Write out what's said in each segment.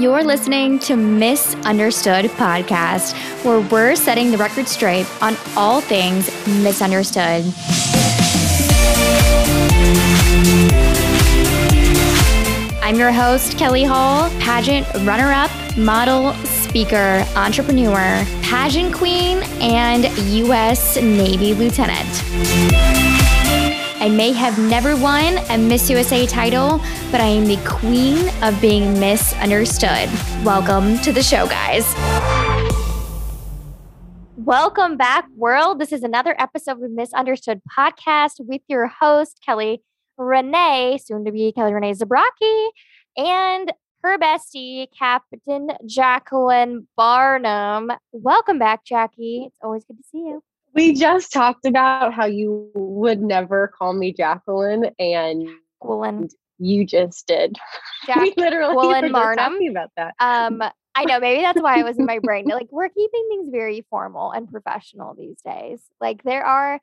You're listening to Misunderstood Podcast, where we're setting the record straight on all things misunderstood. I'm your host, Kelly Hall, pageant runner up, model, speaker, entrepreneur, pageant queen, and U.S. Navy lieutenant. I may have never won a Miss USA title, but I am the queen of being misunderstood. Welcome to the show, guys. Welcome back, world. This is another episode of Misunderstood Podcast with your host, Kelly Renee, soon to be Kelly Renee Zabrocki, and her bestie, Captain Jacqueline Barnum. Welcome back, Jackie. It's always good to see you. We just talked about how you would never call me Jacqueline, and Jacqueline. you just did. Jack- we literally Jacqueline were just Barnum. talking about that. Um, I know maybe that's why it was in my brain. Like we're keeping things very formal and professional these days. Like there are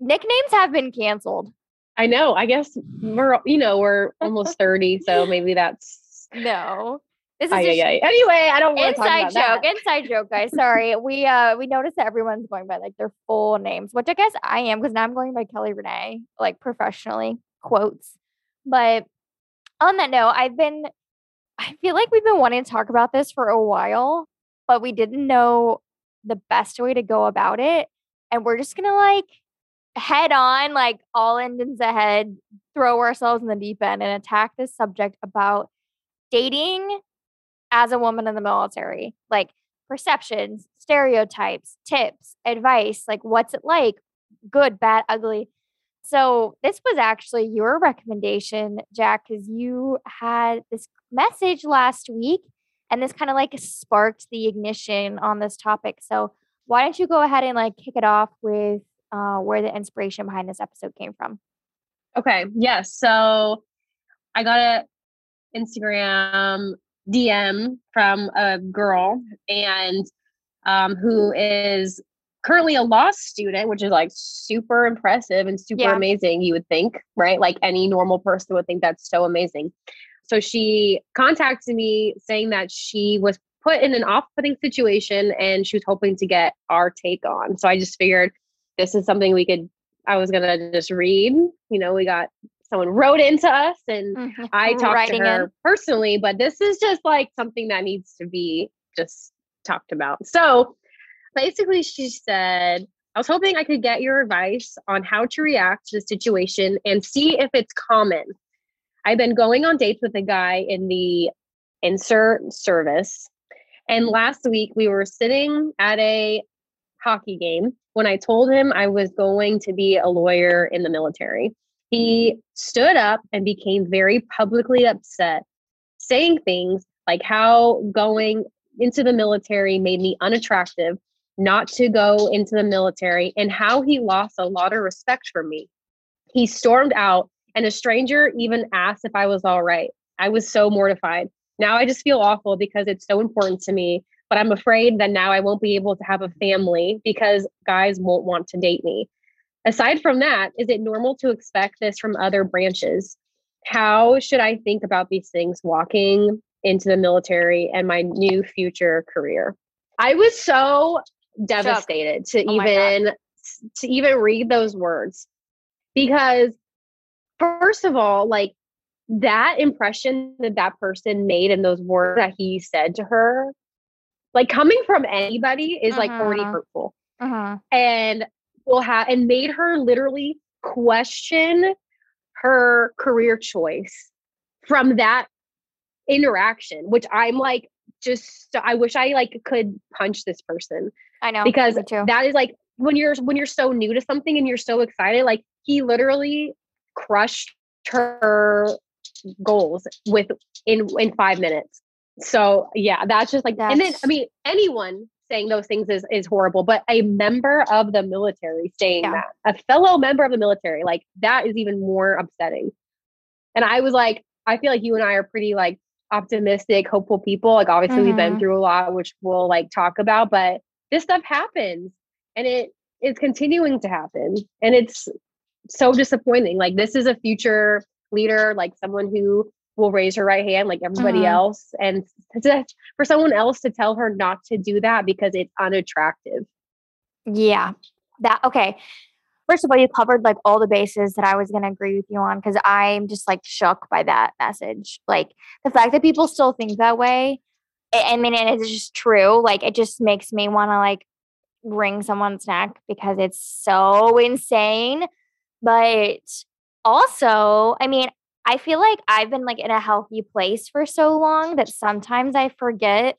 nicknames have been canceled. I know. I guess we're you know we're almost thirty, so maybe that's. No. This is Ay, a ay, ay. Anyway, I don't want to talk inside about joke. that. Inside joke, guys. Sorry. We uh we noticed that everyone's going by like their full names, which I guess I am because now I'm going by Kelly Renee, like professionally quotes. But on that note, I've been I feel like we've been wanting to talk about this for a while, but we didn't know the best way to go about it. And we're just gonna like head on, like all engines ahead, throw ourselves in the deep end and attack this subject about dating as a woman in the military, like perceptions, stereotypes, tips, advice, like what's it like, good, bad, ugly. So this was actually your recommendation, Jack, because you had this message last week and this kind of like sparked the ignition on this topic. So why don't you go ahead and like kick it off with uh, where the inspiration behind this episode came from? Okay. Yes. So I got a Instagram DM from a girl and um, who is currently a law student, which is like super impressive and super Yeah. amazing, you would think, right? Like any normal person would think that's so amazing. So she contacted me saying that she was put in an off putting situation and she was hoping to get our take on. So I just figured this is something we could, I was going to just read. You know, we got someone wrote into us and I talked to her in. personally, but this is just like something that needs to be just talked about. So basically, she said, I was hoping I could get your advice on how to react to the situation and see if it's common. I've been going on dates with a guy in the insert service. And last week we were sitting at a hockey game when I told him I was going to be a lawyer in the military. He stood up and became very publicly upset, saying things like how going into the military made me unattractive, not to go into the military, and how he lost a lot of respect for me. He stormed out, and a stranger even asked if I was all right. I was so mortified. Now I just feel awful because it's so important to me, but I'm afraid that now I won't be able to have a family because guys won't want to date me. Aside from that, is it normal to expect this from other branches? How should I think about these things walking into the military and my new future career? I was so devastated to Oh even to even read those words because first of all, like that impression that that person made and those words that he said to her, like coming from anybody is like already Mhm. hurtful Mhm. and will have and made her literally question her career choice from that interaction which i'm like just so- i wish i like could punch this person I know because that is like when you're when you're so new to something and you're so excited like he literally crushed her goals with in in five minutes. So yeah that's just like and then i mean anyone saying those things is is horrible but a member of the military saying Yeah. that a fellow member of the military like that is even more upsetting and i was like i feel like you and i are pretty like optimistic hopeful people like obviously we've been Mhm. through a lot which we'll like talk about but this stuff happens and it is continuing to happen and it's so disappointing like this is a future leader like someone who will raise her right hand like everybody mm-hmm. else and to, for someone else to tell her not to do that because it's unattractive. Yeah. That okay. First of all you covered like all the bases that i was going to agree with you on because i'm just like shook by that message. Like the fact that people still think that way i mean and it's just true like it just makes me want to like wring someone's neck because it's so insane. But also i mean I feel like I've been like in a healthy place for so long that sometimes I forget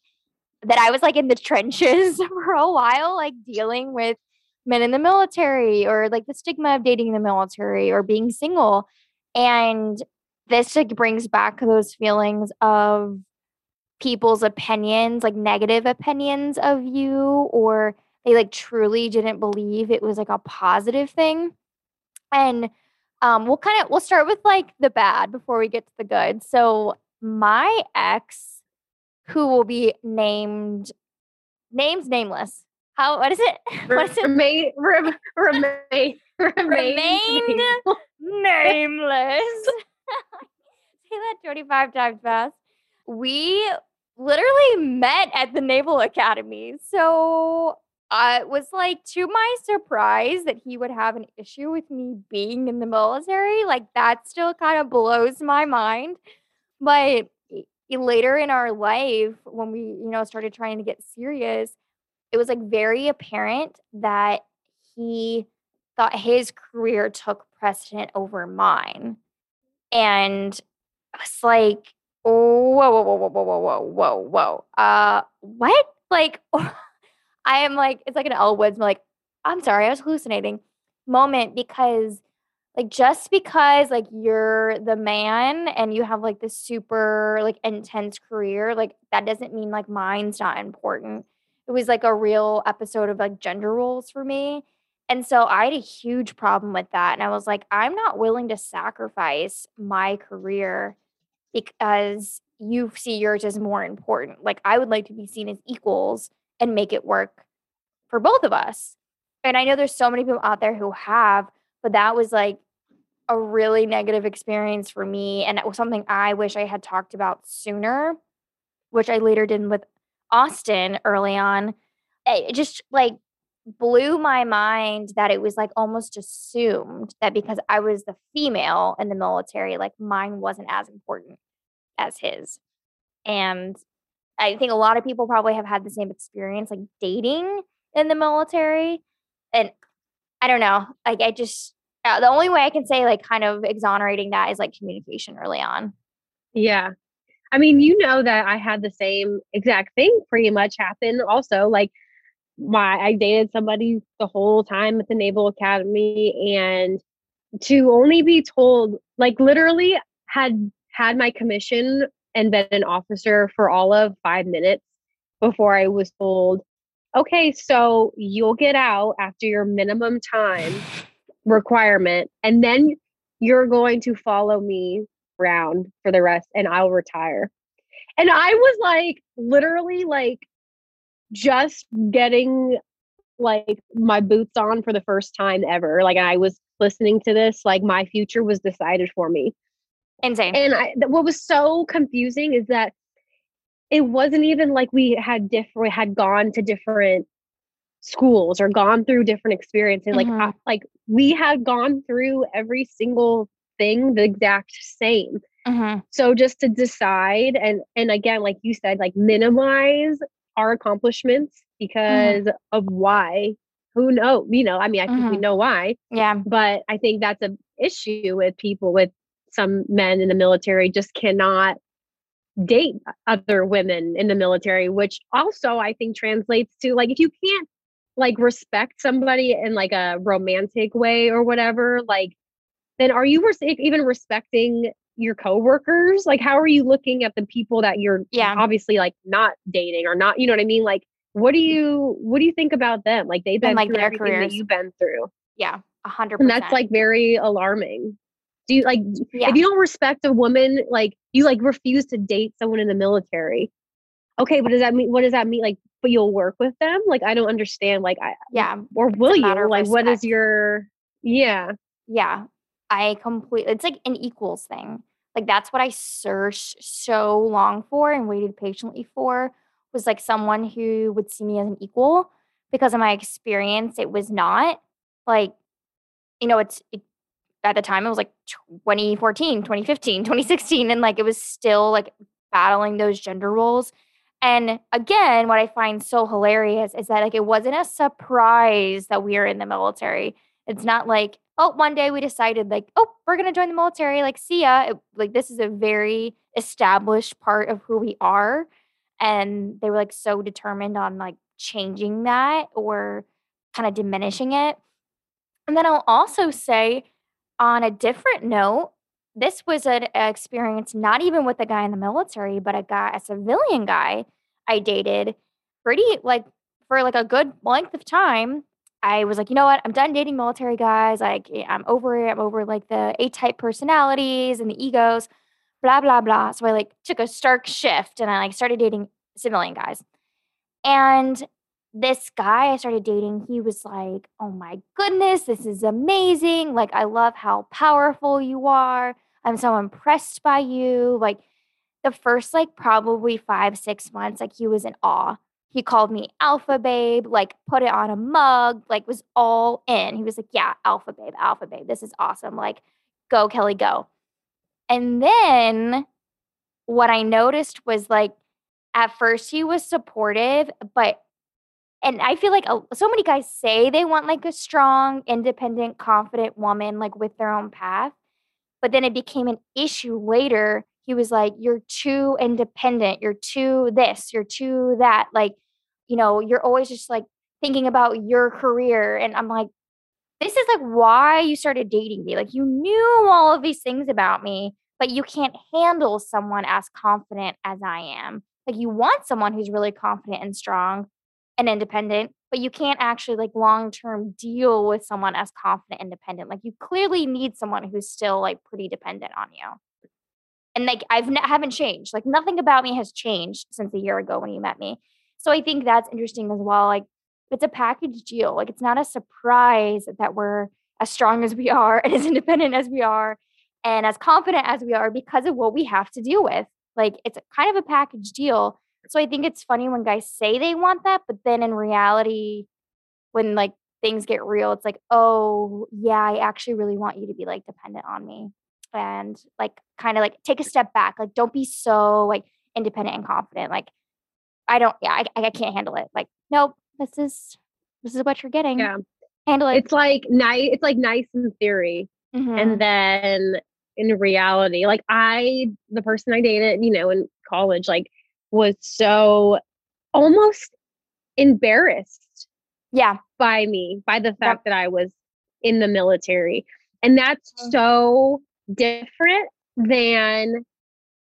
that I was like in the trenches for a while, like dealing with men in the military or like the stigma of dating in the military or being single. And this like brings back those feelings of people's opinions, like negative opinions of you, or they like truly didn't believe it was like a positive thing. And um, we'll kind of we'll start with like the bad before we get to the good. So my ex, who will be named names nameless. How what is it? What is it? Remain rem, remain remain nameless. Say that 25 times fast. We literally met at the Naval Academy. So uh, it was like to my surprise that he would have an issue with me being in the military. Like that still kind of blows my mind. But later in our life, when we, you know, started trying to get serious, it was like very apparent that he thought his career took precedent over mine. And I was like, whoa, whoa, whoa, whoa, whoa, whoa, whoa, whoa. Uh, what? Like, I am like, it's like an Elle Woods, like, I'm sorry, I was hallucinating moment because like just because like you're the man and you have like this super like intense career, like that doesn't mean like mine's not important. It was like a real episode of like gender roles for me. And so I had a huge problem with that. And I was like, I'm not willing to sacrifice my career because you see yours as more important. Like I would like to be seen as equals and make it work for both of us. And I know there's so many people out there who have, but that was like a really negative experience for me. And it was something I wish I had talked about sooner, which I later did with Austin early on. It just like blew my mind that it was like almost assumed that because I was the female in the military, like mine wasn't as important as his. And I think a lot of people probably have had the same experience, like dating in the military. And I don't know, like I just uh, the only way I can say like kind of exonerating that is like communication early on. Yeah. I mean, you know that I had the same exact thing pretty much happen also. Like my I dated somebody the whole time at the Naval Academy and to only be told like literally had had my commission and been an officer for all of five minutes before I was told, okay, so you'll get out after your minimum time requirement, and then you're going to follow me around for the rest, and I'll retire. And I was like, literally, like, just getting like my boots on for the first time ever. Like, I was listening to this, like, my future was decided for me. Insane. And I, what was so confusing is that it wasn't even like we had different had gone to different schools or gone through different experiences. Mm-hmm. Like I, like we had gone through every single thing the exact same. Mm-hmm. So just to decide and and again, like you said, like minimize our accomplishments mm-hmm. because mm-hmm. of why. Who know? You know, I mean, I think we mm-hmm. know why. Yeah. But I think that's an issue with people with some men in the military just cannot date other women in the military, which also I think translates to like if you can't like respect somebody in like a romantic way or whatever, like then are you res- even respecting your coworkers? Like how are you looking at the people that you're yeah. obviously like not dating or not, you know what I mean? Like what do you what do you think about them? Like they've been and, like through their everything careers. that you've been through. Yeah, a hundred And that's like very alarming. Do you like yeah. if you don't respect a woman, like you like refuse to date someone in the military? Okay, but does that mean what does that mean? Like, but you'll work with them? Like, I don't understand. Like, I yeah, or will you? Like, what is your yeah? Yeah, I completely. It's like an equals thing. Like that's what I searched so long for and waited patiently for was like someone who would see me as an equal because of my experience it was not like you know it's it, at the time it was like 2014 2015 2016 and like it was still like battling those gender roles. And again what i find so hilarious is that like it wasn't a surprise that we are in the military. It's not like oh one day we decided like oh we're going to join the military like see ya. It, like this is a very established part of who we are and they were like so determined on like changing that or kind of diminishing it. And then i'll also say on a different note, this was an experience not even with a guy in the military, but a guy, a civilian guy I dated pretty like for like a good length of time. I was like, you know what? I'm done dating military guys. Like, eh, I'm over it. I'm over like the A type personalities and the egos, blah, blah, blah. So I like took a stark shift and I like started dating civilian guys. And this guy I started dating, he was like, Oh my goodness, this is amazing. Like, I love how powerful you are. I'm so impressed by you. Like, the first, like, probably five, six months, like, he was in awe. He called me Alpha Babe, like, put it on a mug, like, was all in. He was like, Yeah, Alpha Babe, Alpha Babe. This is awesome. Like, go, Kelly, go. And then what I noticed was like, at first he was supportive, but and I feel like oh, so many guys say they want like a strong, independent, confident woman, like with their own path. But then it became an issue later. He was like, You're too independent. You're too this. You're too that. Like, you know, you're always just like thinking about your career. And I'm like, This is like why you started dating me. Like, you knew all of these things about me, but you can't handle someone as confident as I am. Like, you want someone who's really confident and strong, and independent, but you can't actually like long term deal with someone as confident and independent. Like you clearly need someone who's still like pretty dependent on you. And like I've n- haven't changed. Like nothing about me has changed since a year ago when you met me. So I think that's interesting as well. Like it's a package deal. Like it's not a surprise that we're as strong as we are and as independent as we are and as confident as we are because of what we have to deal with. Like it's kind of a package deal so I think it's funny when guys say they want that, but then in reality, when like things get real, it's like, oh, yeah, I actually really want you to be like dependent on me and like kind of like take a step back. Like, don't be so like independent and confident. Like, I don't, yeah, I, I can't handle it. Like, nope, this is, this is what you're getting. Yeah. Handle it. It's like nice, it's like nice in theory. Mm-hmm. And then in reality, like I, the person I dated, you know, in college, like was so almost embarrassed yeah by me by the fact yep. that I was in the military and that's mm-hmm. so different than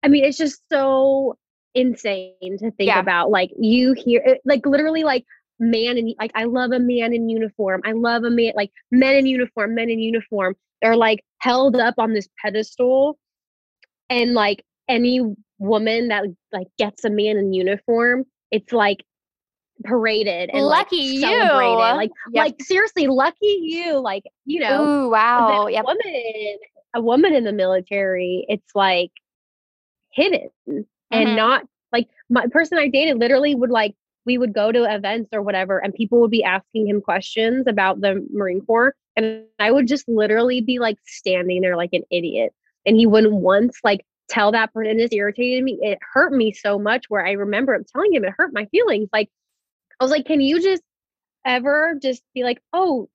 I mean it's just so insane to think yeah. about like you hear eh, like literally like man and like I love a man in uniform. I love a man like men in uniform, men in uniform. They're like held up on this pedestal and like any woman that like gets a man in uniform, it's like paraded and lucky like, you. Like yep. like seriously, lucky you. Like, you know, Ooh, wow. Yep. woman a woman in the military, it's like hidden mm-hmm. and not like my person I dated literally would like we would go to events or whatever and people would be asking him questions about the Marine Corps and I would just literally be like standing there like an idiot and he wouldn't once like tell that person and this irritated me. It hurt me so much where I remember him telling him it hurt my feelings. Like I was like, can you just ever just be like, oh,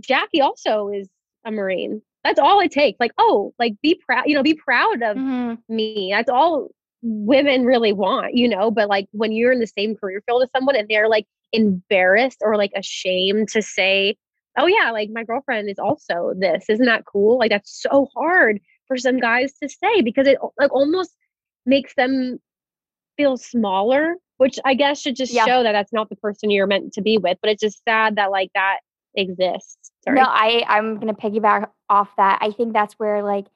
Jackie also is a Marine. That's all it takes. Like, oh, like be proud, you know, be proud of mm-hmm. me. That's all women really want, you know. But like when you're in the same career field as someone and they're like embarrassed or like ashamed to say, oh yeah, like my girlfriend is also this. Isn't that cool? Like that's so hard for some guys to say because it like almost makes them feel smaller which i guess should just yeah. show that that's not the person you're meant to be with but it's just sad that like that exists Sorry. no i i'm gonna piggyback off that i think that's where like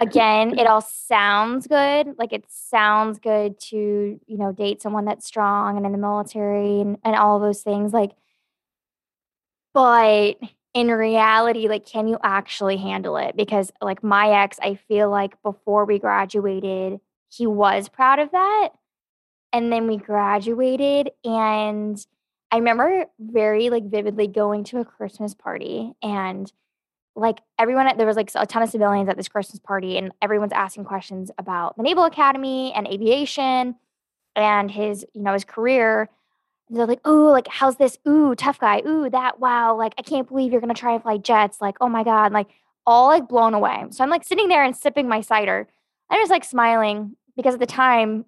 again it all sounds good like it sounds good to you know date someone that's strong and in the military and, and all those things like but in reality, like, can you actually handle it? Because, like, my ex, I feel like before we graduated, he was proud of that. And then we graduated, and I remember very, like, vividly going to a Christmas party and like everyone there was like a ton of civilians at this Christmas party and everyone's asking questions about the Naval Academy and aviation and his, you know, his career. They're like, oh, like how's this? Ooh, tough guy. Ooh, that wow, like I can't believe you're gonna try and fly jets. Like, oh my God, like all like blown away. So I'm like sitting there and sipping my cider. I was like smiling because at the time,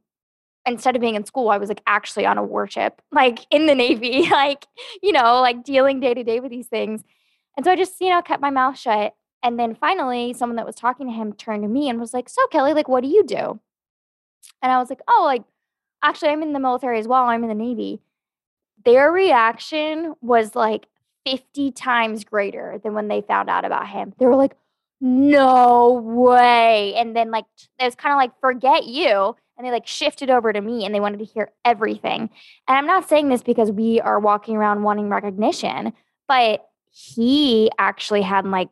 instead of being in school, I was like actually on a warship, like in the Navy, like, you know, like dealing day to day with these things. And so I just, you know, kept my mouth shut. And then finally, someone that was talking to him turned to me and was like, So, Kelly, like, what do you do? And I was like, Oh, like, actually, I'm in the military as well. I'm in the Navy. Their reaction was like 50 times greater than when they found out about him. They were like, No way. And then, like, it was kind of like, Forget you. And they like shifted over to me and they wanted to hear everything. And I'm not saying this because we are walking around wanting recognition, but he actually had like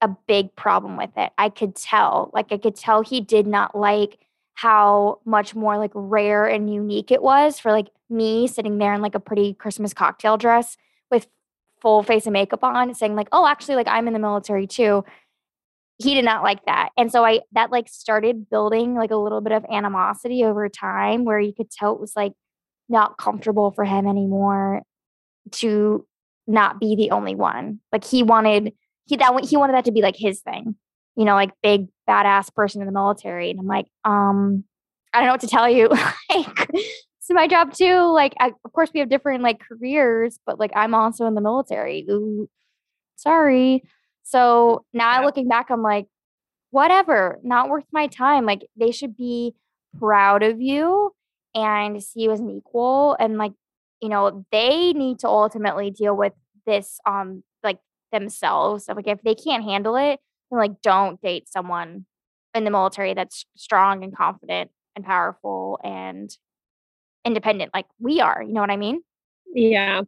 a big problem with it. I could tell. Like I could tell he did not like how much more like rare and unique it was for like me sitting there in like a pretty Christmas cocktail dress with full face of makeup on saying like, "Oh, actually like I'm in the military too." He did not like that. And so I that like started building like a little bit of animosity over time where you could tell it was like not comfortable for him anymore to not be the only one. Like he wanted he that he wanted that to be like his thing. You know, like big badass person in the military. And I'm like, um, I don't know what to tell you. like it's my job too. Like I, of course we have different like careers, but like I'm also in the military. Ooh, sorry. So now yeah. looking back, I'm like, whatever, not worth my time. Like they should be proud of you and see you as an equal and like you know, they need to ultimately deal with this um like themselves. So like if they can't handle it, like don't date someone in the military that's strong and confident and powerful and independent like we are. You know what I mean? Yeah.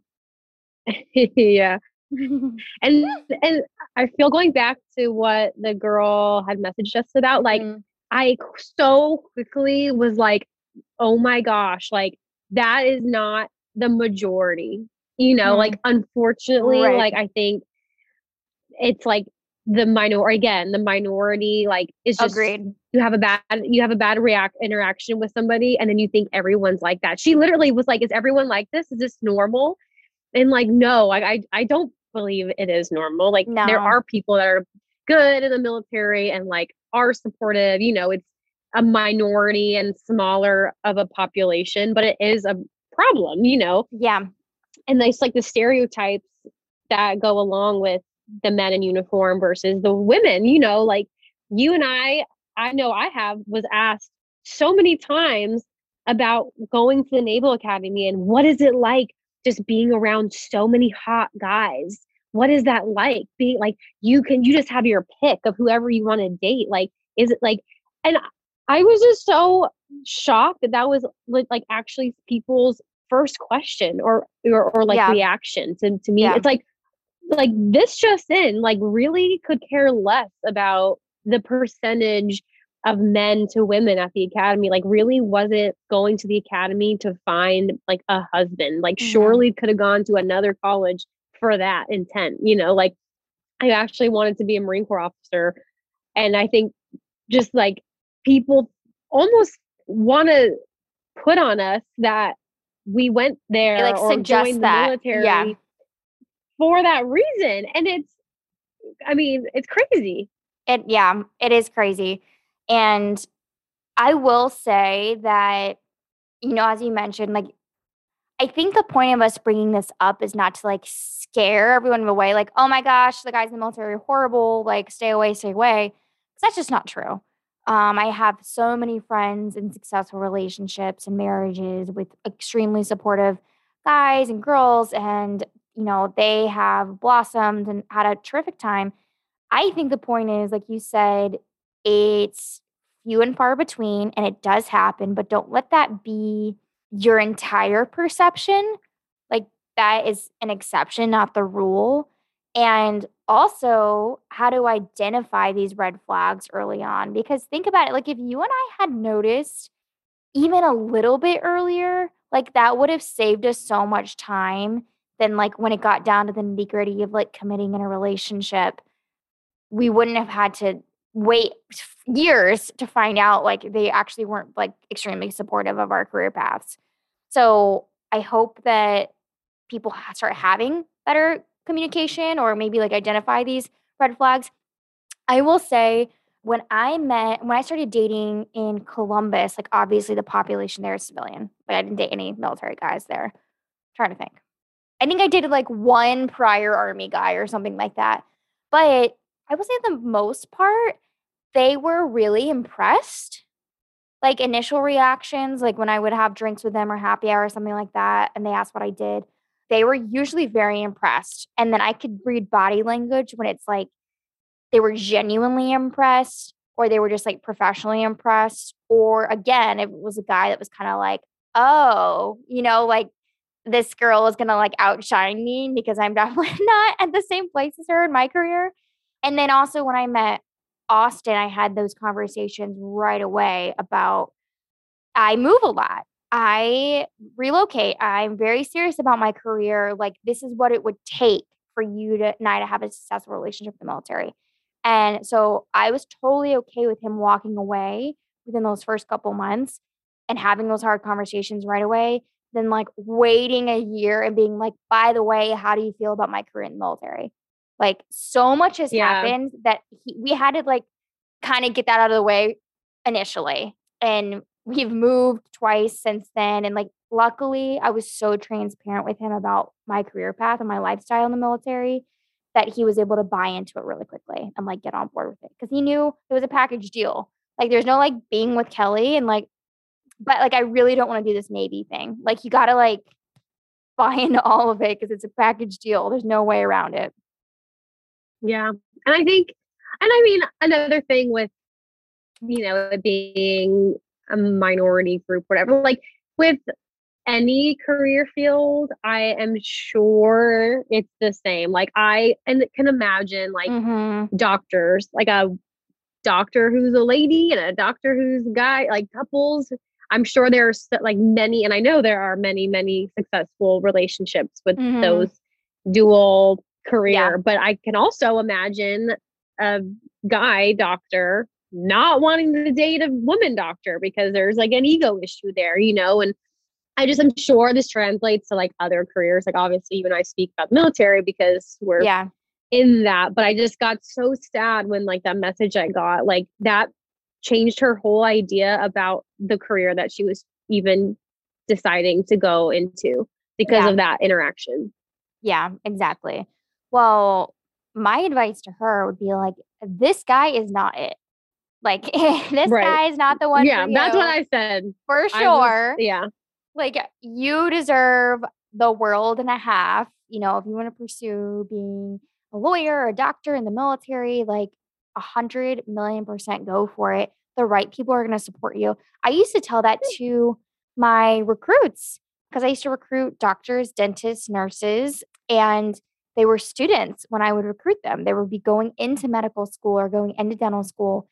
yeah. and and I feel going back to what the girl had messaged us about, like mm. I so quickly was like, oh my gosh, like that is not the majority you know mm like unfortunately right. like i think it's like the minority again the minority like is just Agreed. you have a bad you have a bad react interaction with somebody and then you think everyone's like that she literally was like is everyone like this is this normal and like no i i, I don't believe it is normal like no. there are people that are good in the military and like are supportive you know it's a minority and smaller of a population but it is a problem, you know? Yeah. And there's like the stereotypes that go along with the men in uniform versus the women, you know, like you and I, I know I have was asked so many times about going to the Naval Academy and what is it like just being around so many hot guys? What is that like? Being like you can you just have your pick of whoever you want to date. Like, is it like and I was just so shocked that that was like, like actually people's first question or or, or like yeah. reaction to, to me. Yeah. It's like like this just in, like really could care less about the percentage of men to women at the academy like really wasn't going to the academy to find like a husband like mm-hmm. surely could have gone to another college for that intent you know like i actually wanted to be a marine corps officer and i think just like people almost want to put on us that we went there like or joined the military yeah. For that reason. And it's, I mean, it's crazy. It, yeah, it is crazy. And I will say that, you know, as you mentioned, like, I think the point of us bringing this up is not to like scare everyone away, like, oh my gosh, the guys in the military are horrible, like, stay away, stay away. That's just not true. Um, I have so many friends in successful relationships and marriages with extremely supportive guys and girls, and you know they have blossomed and had a terrific time. I think the point is, like you said, it's few and far between, and it does happen, but don't let that be your entire perception. Like that is an exception, not the rule. And also, how to identify these red flags early on. Because think about it like, if you and I had noticed even a little bit earlier, like that would have saved us so much time than like when it got down to the nitty gritty of like committing in a relationship. We wouldn't have had to wait years to find out like they actually weren't like extremely supportive of our career paths. So I hope that people start having better communication or maybe like identify these red flags. I will say when I met when I started dating in Columbus, like obviously the population there is civilian. Like I didn't date any military guys there. I'm trying to think. I think I dated like one prior army guy or something like that. But I would say the most part, they were really impressed. Like initial reactions, like when I would have drinks with them or happy hour or something like that, and they asked what I did, they were usually very impressed. And then I could read body language when it's like they were genuinely impressed or they were just like professionally impressed. Or again, it was a guy that was kind of like, oh, you know, like this girl is gonna like outshine me because I'm definitely not at the same place as her in my career. And then also when I met Austin, I had those conversations right away about I move a lot. I relocate. I'm very serious about my career. Like this is what it would take for you to and I to have a successful relationship with the military. And so I was totally okay with him walking away within those first couple months and having those hard conversations right away than like waiting a year and being like, by the way, how do you feel about my career in the military? Like so much has yeah. happened that he, we had to like kind of get that out of the way initially. And we've moved twice since then. And like, luckily, I was so transparent with him about my career path and my lifestyle in the military that he was able to buy into it really quickly and like get on board with it because he knew it was a package deal. Like, there's no like being with Kelly and like but like I really don't want to do this Navy thing. Like you got to like buy into all of it because it's a package deal. There's no way around it. Yeah. And I think, and I mean, another thing with, you know, being a minority group, whatever, like with any career field, I am sure it's the same. Like I and can imagine like mm-hmm. doctors, like a doctor who's a lady and a doctor who's a guy, like couples I'm sure there's like many, and I know there are many, many successful relationships with mm-hmm. those dual career. Yeah. But I can also imagine a guy doctor not wanting to date a woman doctor because there's like an ego issue there, you know? And I just I'm sure this translates to like other careers. Like obviously you and I speak about military because we're yeah. in that. But I just got so sad when like that message I got, like that changed her whole idea about the career that she was even deciding to go into because yeah. of that interaction. Yeah, exactly. Well, my advice to her would be like, this guy is not it. Like, this right. guy is not the one. Yeah, that's what I said. For sure. Was, yeah. Like, you deserve the world and a half. You know, if you want to pursue being a lawyer or a doctor in the military, like, a hundred million percent go for it. The right people are going to support you. I used to tell that to my recruits because I used to recruit doctors, dentists, nurses, and they were students when I would recruit them. They would be going into medical school or going into dental school.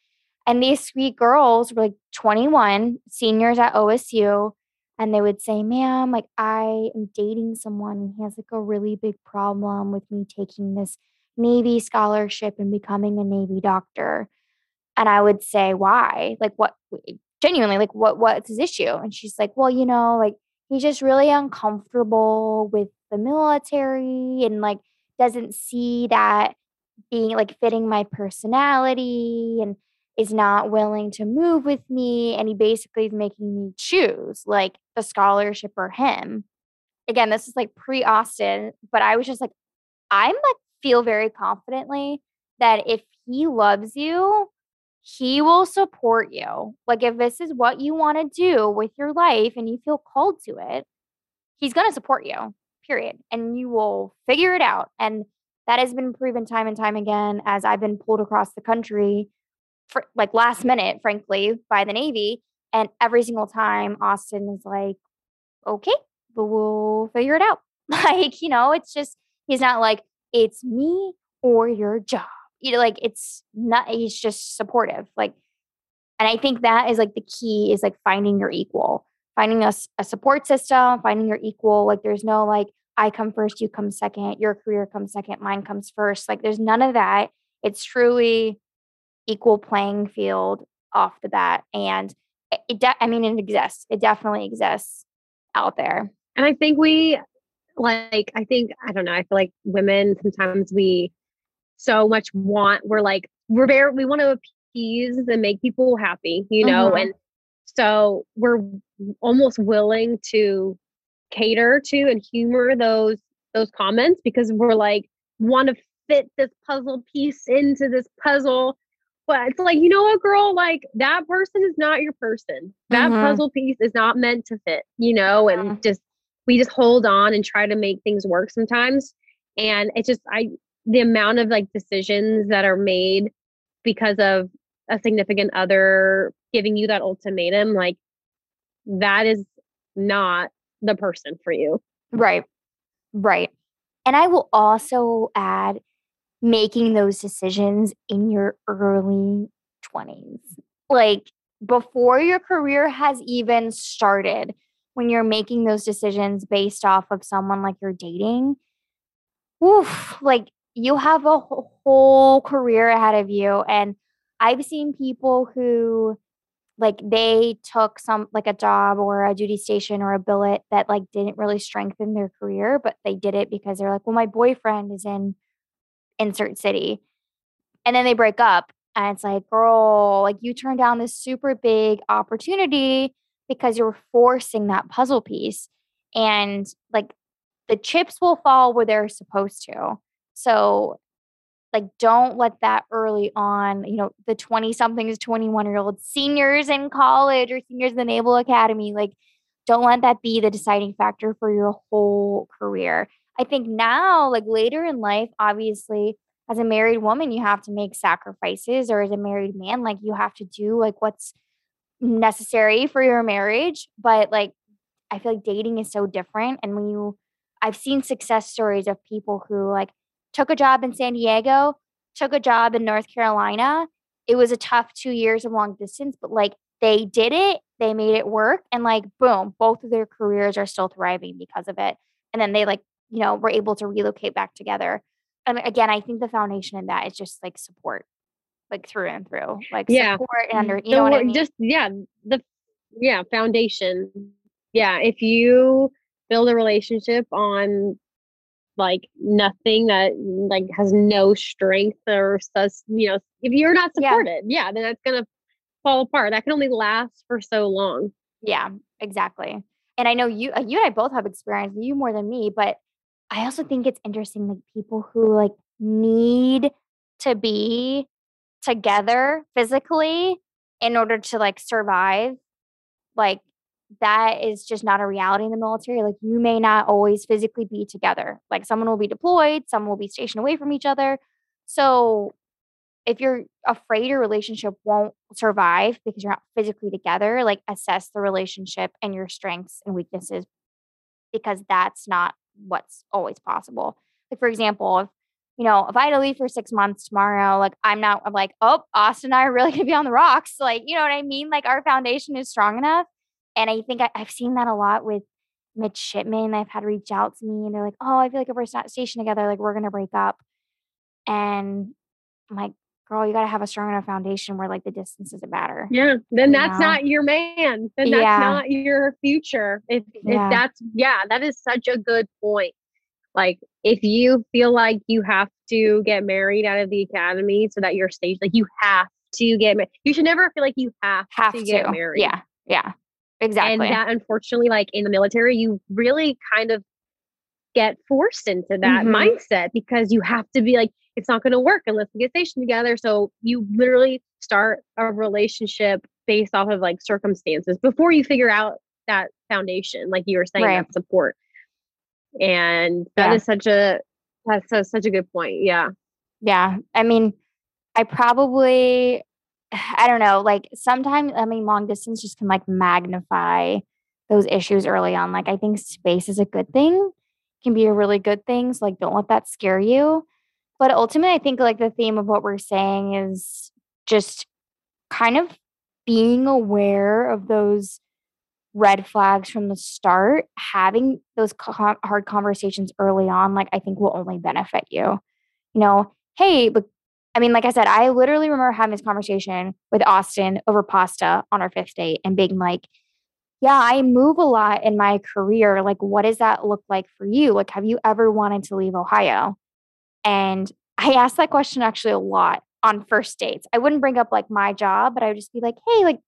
And these sweet girls were like 21, seniors at OSU. And they would say, ma'am, like I am dating someone. He has like a really big problem with me taking this Navy scholarship and becoming a Navy doctor. And I would say, why? Like, what genuinely, like, what, what's his issue? And she's like, well, you know, like, he's just really uncomfortable with the military and like doesn't see that being like fitting my personality and is not willing to move with me. And he basically is making me choose like the scholarship or him. Again, this is like pre Austin, but I was just like, I'm like feel very confidently that if he loves you, he will support you. Like if this is what you want to do with your life and you feel called to it, he's going to support you. Period. And you will figure it out. And that has been proven time and time again as I've been pulled across the country for like last minute, frankly, by the Navy. And every single time Austin is like, okay, but we'll figure it out. Like, you know, it's just, he's not like, it's me or your job. You know, like it's not, he's just supportive. Like, and I think that is like the key is like finding your equal, finding a, a support system, finding your equal. Like, there's no like, I come first, you come second, your career comes second, mine comes first. Like, there's none of that. It's truly equal playing field off the bat. And it, de- I mean, it exists. It definitely exists out there. And I think we, like, I think, I don't know, I feel like women sometimes we so much want, we're like, we're very, we want to appease and make people happy, you know? Mm-hmm. And so we're almost willing to cater to and humor those those comments because we're like want to fit this puzzle piece into this puzzle but it's like you know what girl like that person is not your person that mm-hmm. puzzle piece is not meant to fit you know and just we just hold on and try to make things work sometimes. And it's just i the amount of like decisions that are made because of a significant other giving you that ultimatum like that is not the person for you. Right. Right. And i will also add making those decisions in your early 20s. Like before your career has even started, when you're making those decisions based off of someone like you're dating, oof, like you have a whole career ahead of you. And I've seen people who like they took some like a job or a duty station or a billet that like didn't really strengthen their career, but they did it because they're like, well, my boyfriend is in insert city. And then they break up. And it's like, girl, like you turned down this super big opportunity because you're forcing that puzzle piece. And like the chips will fall where they're supposed to. So, like, don't let that early on, you know, the 20 somethings, 21 year old seniors in college or seniors in the Naval Academy, like, don't let that be the deciding factor for your whole career. I think now, like later in life, obviously, as a married woman, you have to make sacrifices, or as a married man, like you have to do like what's necessary for your marriage. But like, I feel like dating is so different. And when you, I've seen success stories of people who like took a job in San Diego, took a job in North Carolina. It was a tough two years of long distance, but like they did it, they made it work, and like boom, both of their careers are still thriving because of it. And then they like you know, we're able to relocate back together. And again, I think the foundation in that is just like support, like through and through, like yeah. support and under, you the know what I mean? Just yeah, the yeah foundation. Yeah, if you build a relationship on like nothing that like has no strength or says you know if you're not supported yeah, yeah then that's gonna fall apart that can only last for so long yeah exactly and i know you uh, you and i both have experience you more than me but I also think it's interesting like people who like need to be together physically in order to like survive like that is just not a reality in the military like you may not always physically be together like someone will be deployed someone will be stationed away from each other so if you're afraid your relationship won't survive because you're not physically together like assess the relationship and your strengths and weaknesses because that's not what's always possible. Like for example, if you know, if I had to leave for six months tomorrow, like I'm not I'm like, oh, Austin and I are really gonna be on the rocks. Like, you know what I mean? Like our foundation is strong enough. And I think I, have seen that a lot with midshipmen. I've had reach out to me and they're like, oh, I feel like if we're not stationed together, like we're gonna break up. And I'm like, girl, you got to have a strong enough foundation where like the distance doesn't matter. Yeah. Then that's know? not your man. Then that's yeah. not your future. If yeah. if that's yeah, that is such a good point. Like if you feel like you have to get married out of the academy so that you're staged, like you have to get married. You should never feel like you have, have to, to get married. Yeah. Yeah. Exactly. And that unfortunately, like in the military, you really kind of get forced into that mm-hmm. mindset because you have to be like, it's not going to work unless we get stationed together. So you literally start a relationship based off of like circumstances before you figure out that foundation, like you were saying, right. that support. And that yeah. is such a that's a, such a good point. Yeah. Yeah. I mean, I probably I don't know, like sometimes I mean long distance just can like magnify those issues early on. Like I think space is a good thing can be a really good thing. So like don't let that scare you. But ultimately, I think like the theme of what we're saying is just kind of being aware of those red flags from the start, having those hard conversations early on, like I think will only benefit you. You know, hey, but I mean, like I said, I literally remember having this conversation with Austin over pasta on our fifth date and being like, yeah, I move a lot in my career. Like, what does that look like for you? Like, have you ever wanted to leave Ohio? And I asked that question actually a lot on first dates. I wouldn't bring up like my job, but I would just be like, hey, like,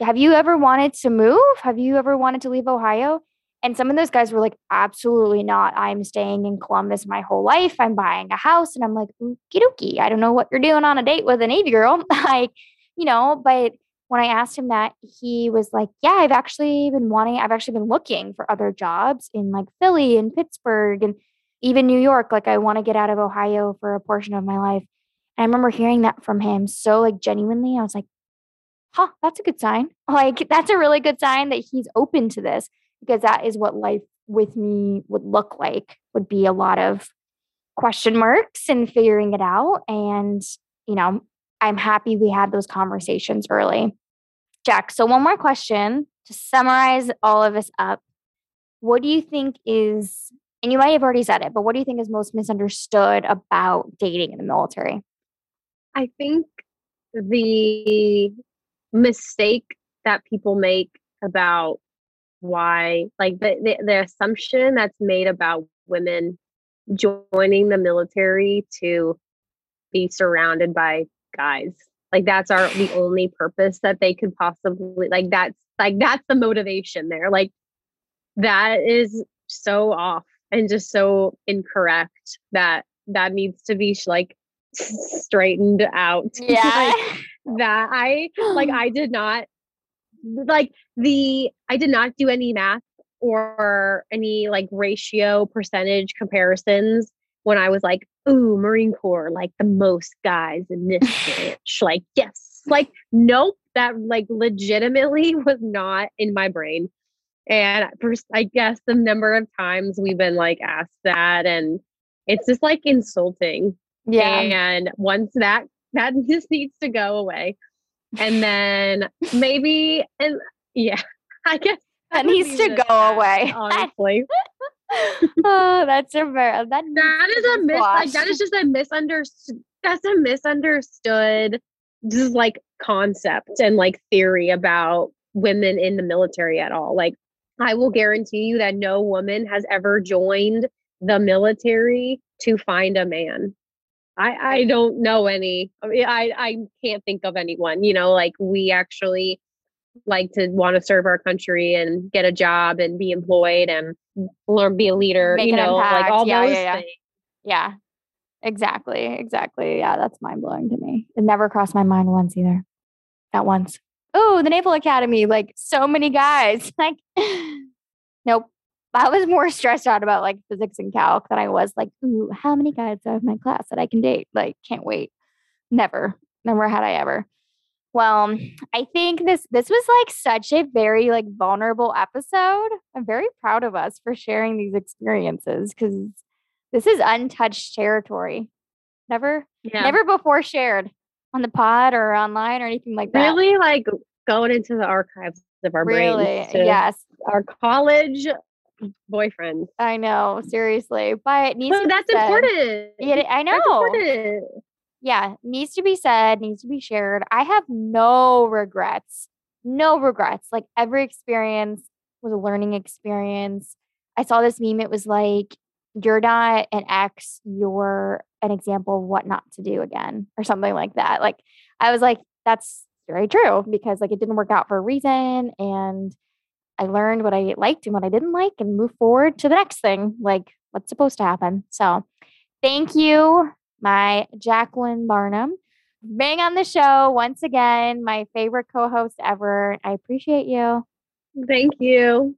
have you ever wanted to move? Have you ever wanted to leave Ohio? And some of those guys were like, absolutely not. I'm staying in Columbus my whole life. I'm buying a house. And I'm like, mm, okie dokie. I don't know what you're doing on a date with a Navy girl. like, you know, but when I asked him that, he was like, yeah, I've actually been wanting, I've actually been looking for other jobs in like Philly and Pittsburgh and even New York. Like, I want to get out of Ohio for a portion of my life. And I remember hearing that from him so like genuinely. I was like, huh, that's a good sign. Like, that's a really good sign that he's open to this because that is what life with me would look like, would be a lot of question marks and figuring it out. And, you know, I'm happy we had those conversations early. Jack, so one more question to summarize all of this up. What do you think is, and you might have already said it, but what do you think is most misunderstood about dating in the military? I think the mistake that people make about why like the, the, the assumption that's made about women joining the military to be surrounded by guys like that's our the only purpose that they could possibly like that's like that's the motivation there like that is so off and just so incorrect that that needs to be like straightened out yeah. like, that i like i did not like the I did not do any math or any like ratio percentage comparisons when I was like, ooh, Marine Corps, like the most guys in this bitch. Like, yes. Like, nope, that like legitimately was not in my brain. And I guess the number of times we've been like asked that, and it's just like insulting. Yeah. And once that that just needs to go away and then maybe and yeah, I guess that needs to go away. Honestly. oh, that's a very that, that is a mis like that is just a misunderstood that's a misunderstood just like concept and like theory about women in the military at all. Like I will guarantee you that no woman has ever joined the military to find a man. I, I don't know any. I, mean, I I can't think of anyone. You know, like we actually like to want to serve our country and get a job and be employed and learn be a leader. Make you know, impact. like all yeah, those yeah, yeah. things. Yeah, exactly, exactly. Yeah, that's mind blowing to me. It never crossed my mind once either. Not once. Oh, the Naval Academy, like so many guys. Like, nope. I was more stressed out about like physics and calc than I was like, ooh, how many guys out of my class that I can date? Like, can't wait. Never, never had I ever. Well, I think this this was like such a very like vulnerable episode. I'm very proud of us for sharing these experiences because this is untouched territory. Never, yeah. never before shared on the pod or online or anything like that. Really, like going into the archives of our really? brains. yes, our college boyfriend. I know, seriously, but needs but that's said. important. Yeah, I know. Important. Yeah, needs to be said, needs to be shared. I have no regrets. No regrets. Like every experience was a learning experience. I saw this meme. It was like, you're not an ex, you're an example of what not to do again, or something like that. Like, I was like, that's very true because like it didn't work out for a reason. And I learned what I liked and what I didn't like and move forward to the next thing, like what's supposed to happen. So thank you, my Jacqueline Barnum, being on the show once again, my favorite co host ever. I appreciate you. Thank you.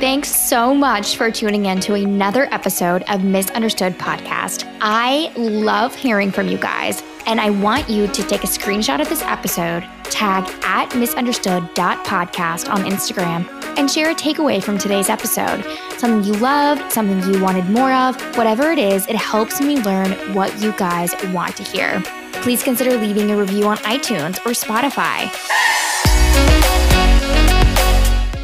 Thanks so much for tuning in to another episode of Misunderstood Podcast. I love hearing from you guys, and I want you to take a screenshot of this episode, tag at misunderstood.podcast on Instagram, and share a takeaway from today's episode. something you loved, something you wanted more of, whatever it is, it helps me learn what you guys want to hear. Please consider leaving a review on iTunes or Spotify.